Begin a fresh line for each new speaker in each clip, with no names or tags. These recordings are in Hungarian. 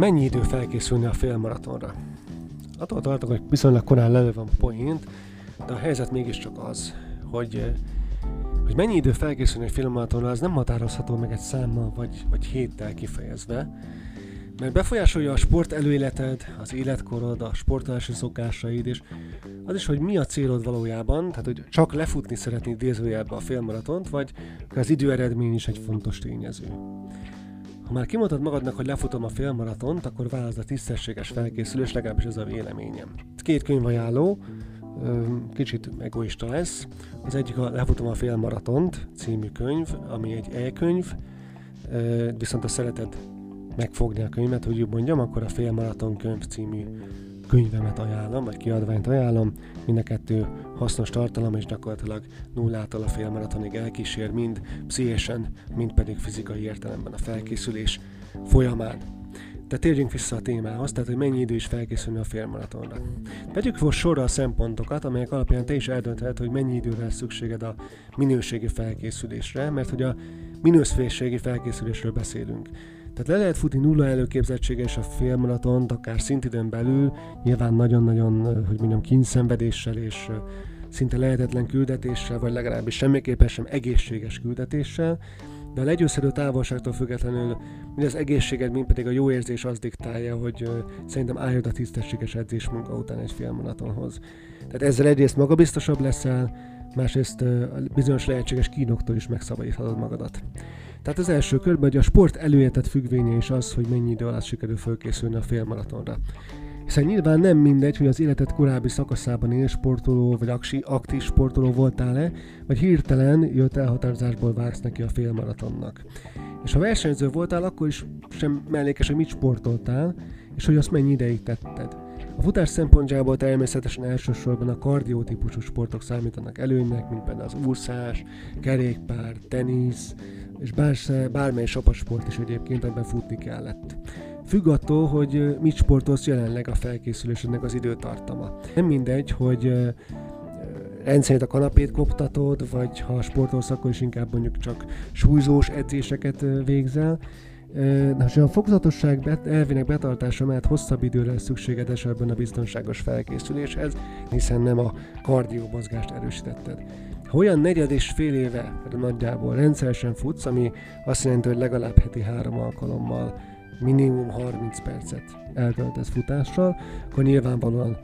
Mennyi idő felkészülni a félmaratonra? Attól tartok, hogy viszonylag korán lelövöm a poént, de a helyzet mégiscsak az, hogy, eh, hogy mennyi idő felkészülni egy félmaratonra, az nem határozható meg egy számmal vagy, vagy héttel kifejezve, mert befolyásolja a sport előéleted, az életkorod, a sportolási szokásaid, és az is, hogy mi a célod valójában, tehát hogy csak lefutni szeretnéd idézőjelbe a félmaratont, vagy az időeredmény is egy fontos tényező. Ha már kimondtad magadnak, hogy lefutom a félmaratont, akkor válaszd a tisztességes felkészülés, legalábbis ez a véleményem. Két könyv ajánló, kicsit egoista lesz. Az egyik a Lefutom a félmaratont című könyv, ami egy e-könyv, viszont ha szereted megfogni a könyvet, hogy úgy mondjam, akkor a Félmaraton könyv című könyvemet ajánlom, vagy kiadványt ajánlom. Mind a kettő hasznos tartalom, és gyakorlatilag nullától a félmaratonig elkísér, mind pszichésen, mind pedig fizikai értelemben a felkészülés folyamán. De térjünk vissza a témához, tehát hogy mennyi idő is felkészülni a félmaratonra. Vegyük most sorra a szempontokat, amelyek alapján te is eldöntheted, hogy mennyi időre lesz szükséged a minőségi felkészülésre, mert hogy a minőségi felkészülésről beszélünk. Tehát le lehet futni nulla előképzettséges a félmaratont, akár szintidőn belül, nyilván nagyon-nagyon, hogy mondjam, kínszenvedéssel és szinte lehetetlen küldetéssel, vagy legalábbis semmiképpen sem egészséges küldetéssel, de a legyőzhető távolságtól függetlenül mind az egészséged, mind pedig a jó érzés az diktálja, hogy szerintem álljad a tisztességes edzés munka után egy félmaratonhoz. Tehát ezzel egyrészt magabiztosabb leszel, másrészt bizonyos lehetséges kínoktól is megszabadíthatod magadat. Tehát az első körben, hogy a sport előétet függvénye is az, hogy mennyi idő alatt sikerül fölkészülni a félmaratonra. Hiszen nyilván nem mindegy, hogy az életed korábbi szakaszában élsportoló vagy aktív sportoló voltál-e, vagy hirtelen jött elhatározásból vágsz neki a félmaratonnak. És ha versenyző voltál, akkor is sem mellékes, hogy mit sportoltál, és hogy azt mennyi ideig tetted. A futás szempontjából természetesen elsősorban a kardiótípusú sportok számítanak előnynek, mint például az úszás, kerékpár, tenisz, és bár, bármely sapasport is egyébként ebben futni kellett. Függ attól, hogy mit sportolsz jelenleg a felkészülésednek az időtartama. Nem mindegy, hogy rendszerint a kanapét koptatod, vagy ha sportolsz, akkor is inkább mondjuk csak súlyzós edzéseket végzel. De ha a fokozatosság elvének betartása mellett hosszabb időre lesz szükséged esetben a biztonságos felkészüléshez, hiszen nem a kardiómozgást erősítetted. Ha olyan negyed és fél éve nagyjából rendszeresen futsz, ami azt jelenti, hogy legalább heti három alkalommal minimum 30 percet eltöltesz futással, akkor nyilvánvalóan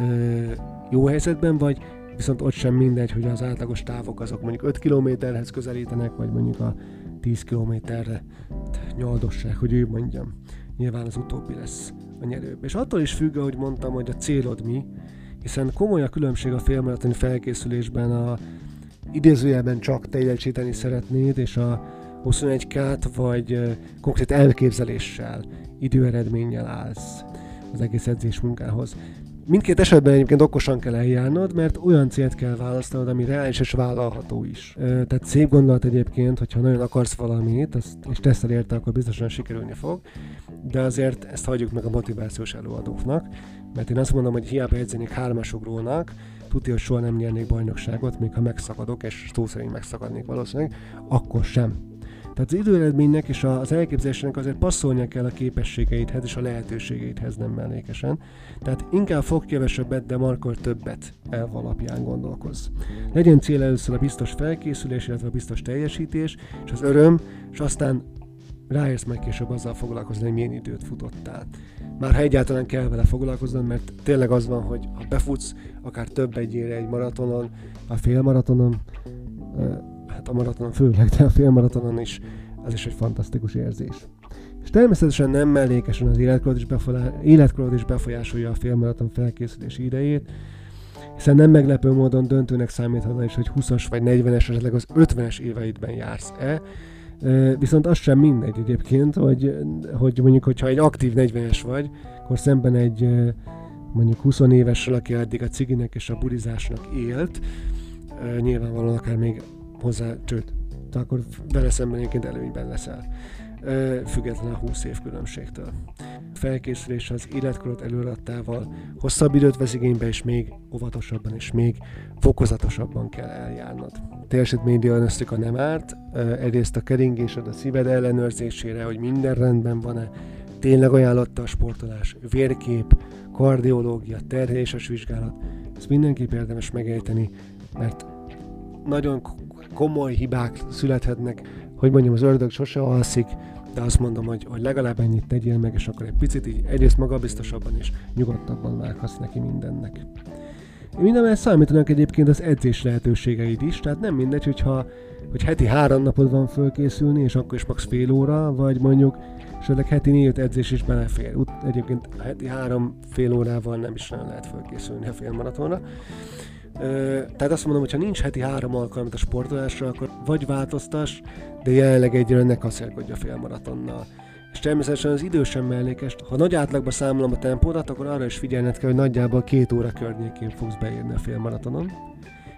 ö, jó helyzetben vagy, viszont ott sem mindegy, hogy az átlagos távok azok mondjuk 5 kilométerhez közelítenek, vagy mondjuk a 10 kilométerre nyaldossák, hogy ő mondjam. Nyilván az utóbbi lesz a nyerőbb. És attól is függ, ahogy mondtam, hogy a célod mi, hiszen komoly a különbség a félmaratoni felkészülésben a idézőjelben csak teljesíteni szeretnéd, és a 21K-t vagy konkrét elképzeléssel, időeredménnyel állsz az egész edzés munkához. Mindkét esetben egyébként okosan kell eljárnod, mert olyan célt kell választanod, ami reális és vállalható is. Tehát szép gondolat egyébként, hogyha nagyon akarsz valamit, azt, és teszel érte, akkor biztosan sikerülni fog, de azért ezt hagyjuk meg a motivációs előadóknak, mert én azt mondom, hogy hiába edzenék hármasugrónak, tudja, hogy soha nem nyernék bajnokságot, még ha megszakadok, és szó szerint megszakadnék valószínűleg, akkor sem. Tehát az időeredménynek és az elképzelésnek azért passzolnia kell a képességeidhez és a lehetőségeidhez nem mellékesen. Tehát inkább fog kevesebbet, de markol többet elv alapján gondolkoz. Legyen cél először a biztos felkészülés, illetve a biztos teljesítés, és az öröm, és aztán ráérsz meg később azzal foglalkozni, hogy milyen időt futottál. Már ha egyáltalán kell vele foglalkoznod, mert tényleg az van, hogy ha befutsz akár több egyére egy maratonon, a félmaratonon, hát a maratonon főleg, de a félmaratonon is, az is egy fantasztikus érzés. És természetesen nem mellékesen az életkorod is, életkorod is befolyásolja a félmaraton felkészülési idejét, hiszen nem meglepő módon döntőnek számíthat is, hogy 20-as vagy 40-es, esetleg az 50-es éveidben jársz-e, Viszont az sem mindegy egyébként, hogy, hogy mondjuk, hogyha egy aktív 40-es vagy, akkor szemben egy mondjuk 20 évessel, aki eddig a ciginek és a burizásnak élt, nyilvánvalóan akár még hozzá, sőt, akkor vele szemben egyébként előnyben leszel, független a 20 év különbségtől. A felkészülés az életkorot előadtával hosszabb időt vesz igénybe, és még óvatosabban és még fokozatosabban kell eljárnod. Teljesítménydiagnosztika nem árt, egyrészt a keringésed a szíved ellenőrzésére, hogy minden rendben van-e, tényleg ajánlotta a sportolás, vérkép, kardiológia, terheléses vizsgálat, ezt mindenképp érdemes megejteni, mert nagyon komoly hibák születhetnek, hogy mondjam, az ördög sose alszik, de azt mondom, hogy, hogy legalább ennyit tegyél meg, és akkor egy picit így egyrészt magabiztosabban és nyugodtabban vághatsz neki mindennek. Mindenben számítanak egyébként az edzés lehetőségeid is, tehát nem mindegy, hogyha hogy heti három napod van fölkészülni, és akkor is max fél óra, vagy mondjuk esetleg heti négy edzés is belefér. Ut- egyébként heti három fél órával nem is nagyon lehet fölkészülni a félmaratonra. Tehát azt mondom, hogy ha nincs heti három alkalmat a sportolásra, akkor vagy változtas, de jelenleg egyre ne kaszálkodj a félmaratonnal. És természetesen az idő sem mellékes. Ha nagy átlagban számolom a tempódat, akkor arra is figyelned kell, hogy nagyjából két óra környékén fogsz beérni a félmaratonon.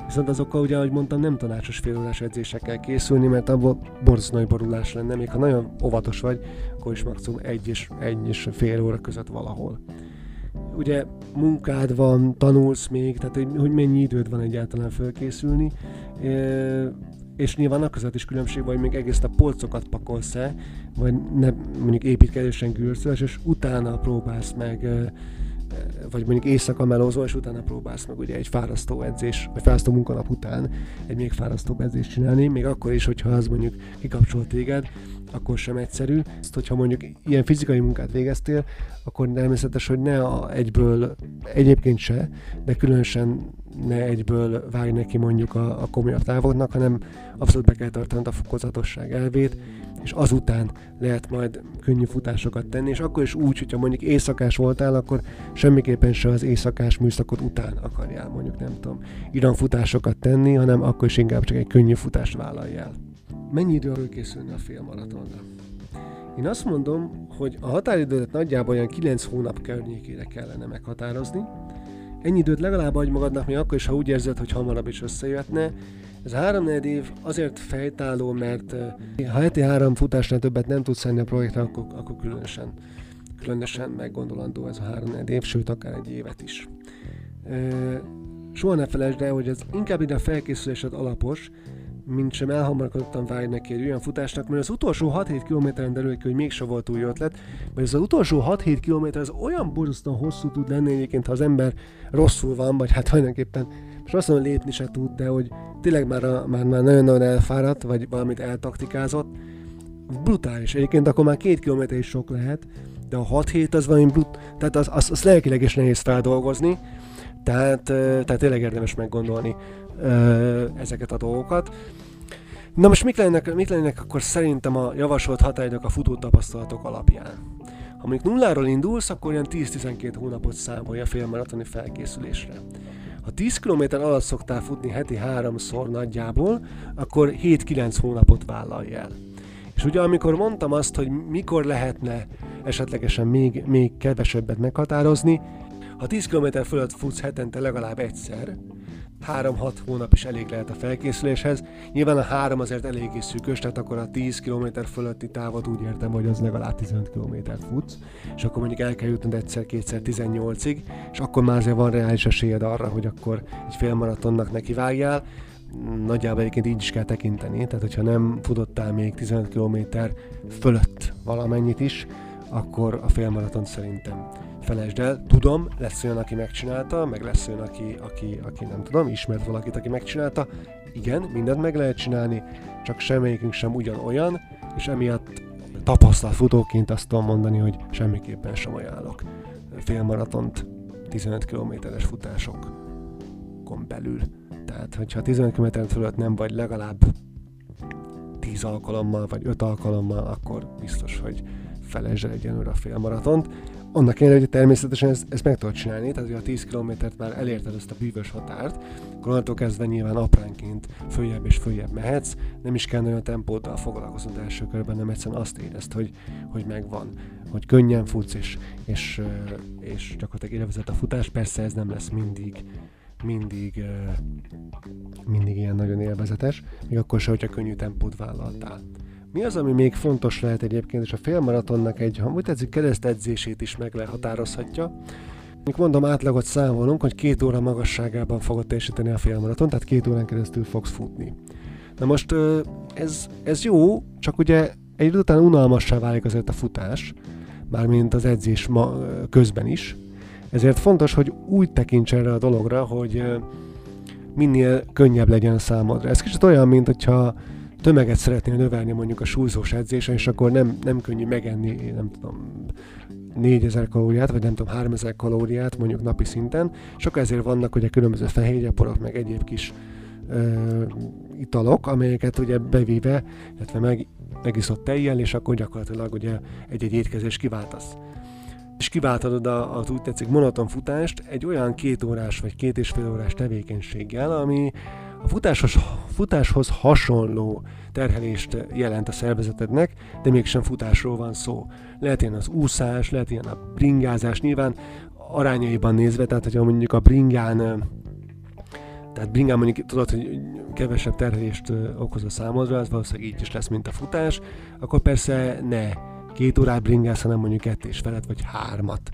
Viszont azokkal ugye, ahogy mondtam, nem tanácsos félórás edzésekkel készülni, mert abból borzasztó nagy borulás lenne, még ha nagyon óvatos vagy, akkor is maximum egy és, egy és fél óra között valahol. Ugye munkád van, tanulsz még, tehát hogy, hogy mennyi időd van egyáltalán fölkészülni, és nyilván a között is különbség van, hogy még egész a polcokat pakolsz-e, vagy ne, mondjuk építkezésen gűrszöles, és utána próbálsz meg vagy mondjuk éjszaka melózol, és utána próbálsz meg ugye egy fárasztó edzés, vagy fárasztó munkanap után egy még fárasztóbb edzést csinálni, még akkor is, hogyha az mondjuk kikapcsol téged, akkor sem egyszerű. Azt, hogyha mondjuk ilyen fizikai munkát végeztél, akkor természetes, hogy ne a egyből, egyébként se, de különösen ne egyből vágj neki mondjuk a, a komolyabb távodnak, hanem abszolút be kell tartanod a fokozatosság elvét, és azután lehet majd könnyű futásokat tenni, és akkor is úgy, hogyha mondjuk éjszakás voltál, akkor semmiképpen se az éjszakás műszakot után akarjál mondjuk, nem tudom, iramfutásokat tenni, hanem akkor is inkább csak egy könnyű futást vállaljál. Mennyi időről készülni a félmaratonra? Én azt mondom, hogy a határidőt nagyjából olyan 9 hónap környékére kellene meghatározni. Ennyi időt legalább adj magadnak, még akkor is, ha úgy érzed, hogy hamarabb is összejöhetne, ez három év azért fejtálló, mert ha heti három futásnál többet nem tudsz szenni a projektre, akkor, akkor különösen, különösen meggondolandó ez a három év, sőt akár egy évet is. Soha ne felejtsd el, hogy ez inkább ide a felkészülésed alapos, mint sem elhamarkodottan várj neki egy olyan futásnak, mert az utolsó 6-7 kilométeren derül ki, hogy mégse volt új ötlet, mert az utolsó 6-7 kilométer az olyan borzasztóan hosszú tud lenni egyébként, ha az ember rosszul van, vagy hát tulajdonképpen most azt mondom, lépni se tud, de hogy tényleg már, a, már, már nagyon-nagyon elfáradt, vagy valamit eltaktikázott, brutális. Egyébként akkor már két kilométer is sok lehet, de a 6 hét az valami brut, tehát az, az, az lelkileg is nehéz feldolgozni, tehát, tehát tényleg érdemes meggondolni ezeket a dolgokat. Na most mik lennének, mik lennének akkor szerintem a javasolt határidők a futó tapasztalatok alapján? Ha mondjuk nulláról indulsz, akkor olyan 10-12 hónapot számolja félmaratoni felkészülésre. Ha 10 km alatt szoktál futni heti háromszor nagyjából, akkor 7-9 hónapot vállalj el. És ugye amikor mondtam azt, hogy mikor lehetne esetlegesen még, még kevesebbet meghatározni, ha 10 km fölött futsz hetente legalább egyszer, 3-6 hónap is elég lehet a felkészüléshez. Nyilván a 3 azért eléggé szűkös, tehát akkor a 10 km fölötti távot úgy értem, hogy az legalább 15 km futsz, és akkor mondjuk el kell jutnod egyszer-kétszer 18-ig, és akkor már azért van reális esélyed arra, hogy akkor egy félmaratonnak nekivágjál. Nagyjából egyébként így is kell tekinteni, tehát hogyha nem futottál még 15 km fölött valamennyit is, akkor a félmaraton szerintem felejtsd el, tudom, lesz olyan, aki megcsinálta, meg lesz olyan, aki, aki, aki nem tudom, ismert valakit, aki megcsinálta. Igen, mindent meg lehet csinálni, csak semmelyikünk sem ugyanolyan, és emiatt tapasztalt futóként azt tudom mondani, hogy semmiképpen sem ajánlok félmaratont 15 kilométeres futásokon belül. Tehát, hogyha 15 km fölött nem vagy legalább 10 alkalommal, vagy 5 alkalommal, akkor biztos, hogy felejtsd el egyenlőre a félmaratont. Annak ellenére, hogy természetesen ezt, ezt meg tudod csinálni, tehát hogy a 10 kilométert már elérted ezt a bűvös határt, akkor onnantól kezdve nyilván apránként följebb és följebb mehetsz, nem is kell olyan tempóddal foglalkoznod első körben, nem egyszerűen azt érezd, hogy, hogy megvan, hogy könnyen futsz, és, és, és gyakorlatilag élvezett a futás. Persze ez nem lesz mindig mindig, mindig ilyen nagyon élvezetes, még akkor sem, hogyha könnyű tempót vállaltál. Mi az, ami még fontos lehet egyébként, és a félmaratonnak egy, ha úgy tetszik, keresztedzését is meg határozhatja. Még mondom, átlagot számolunk, hogy két óra magasságában fogod teljesíteni a félmaraton, tehát két órán keresztül fogsz futni. Na most ez, ez jó, csak ugye egy idő után unalmassá válik azért a futás, mármint az edzés ma, közben is. Ezért fontos, hogy úgy tekints erre a dologra, hogy minél könnyebb legyen számodra. Ez kicsit olyan, mint hogyha tömeget szeretnél növelni mondjuk a súlyzós edzésen, és akkor nem, nem könnyű megenni, nem tudom, 4000 kalóriát, vagy nem tudom, 3000 kalóriát mondjuk napi szinten, és akkor ezért vannak ugye különböző fehérjeporok, meg egyéb kis ö, italok, amelyeket ugye bevéve, illetve meg, megiszott tejjel, és akkor gyakorlatilag ugye egy-egy étkezés kiváltasz. És kiváltod a, a úgy tetszik monoton futást egy olyan két órás vagy két és fél órás tevékenységgel, ami a futáshoz, futáshoz hasonló terhelést jelent a szervezetednek, de mégsem futásról van szó. Lehet ilyen az úszás, lehet ilyen a bringázás, nyilván arányaiban nézve, tehát hogyha mondjuk a bringán tehát bringán mondjuk tudod, hogy kevesebb terhelést okoz a számodra, ez valószínűleg így is lesz, mint a futás, akkor persze ne két órát bringász, hanem mondjuk kettő és felet, vagy hármat.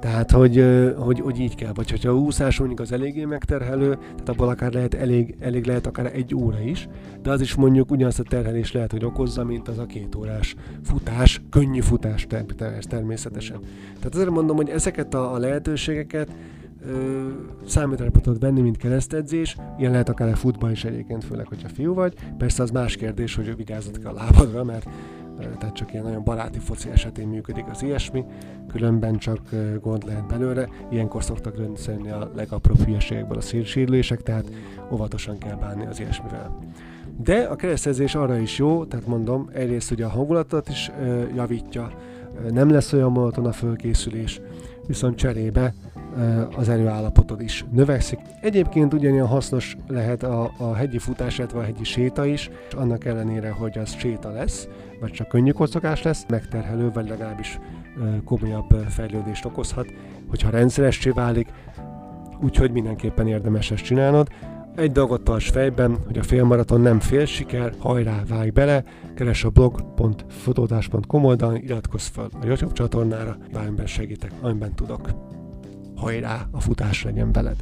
Tehát, hogy, hogy, hogy így kell. Vagy hogyha úszás mondjuk az eléggé megterhelő, tehát abból akár lehet elég, elég lehet akár egy óra is, de az is mondjuk ugyanazt a terhelés lehet, hogy okozza, mint az a két órás futás, könnyű futás természetesen. Tehát azért mondom, hogy ezeket a, a lehetőségeket számítára tudod venni, mint keresztedzés, ilyen lehet akár a futball is egyébként, főleg, hogyha fiú vagy. Persze az más kérdés, hogy vigyázzat kell a lábadra, mert tehát csak ilyen nagyon baráti foci esetén működik az ilyesmi, különben csak gond lehet belőle. Ilyenkor szoktak rendszerni a legapróbb hülyeségekből a szélsérülések, tehát óvatosan kell bánni az ilyesmivel. De a keresztezés arra is jó, tehát mondom, egyrészt ugye a hangulatot is javítja, nem lesz olyan monoton a fölkészülés, viszont cserébe az erőállapotod is növekszik. Egyébként ugyanilyen hasznos lehet a, a hegyi futás, illetve a hegyi séta is, és annak ellenére, hogy az séta lesz, vagy csak könnyű kocogás lesz, megterhelő, vagy legalábbis komolyabb fejlődést okozhat, hogyha rendszeressé válik, úgyhogy mindenképpen érdemes ezt csinálnod. Egy dolgot tarts fejben, hogy a félmaraton nem fél siker, hajrá, vágj bele, keres a blog.fototás.com oldalon, iratkozz fel a YouTube csatornára, bármiben segítek, amiben tudok hajrá, a futás legyen veled.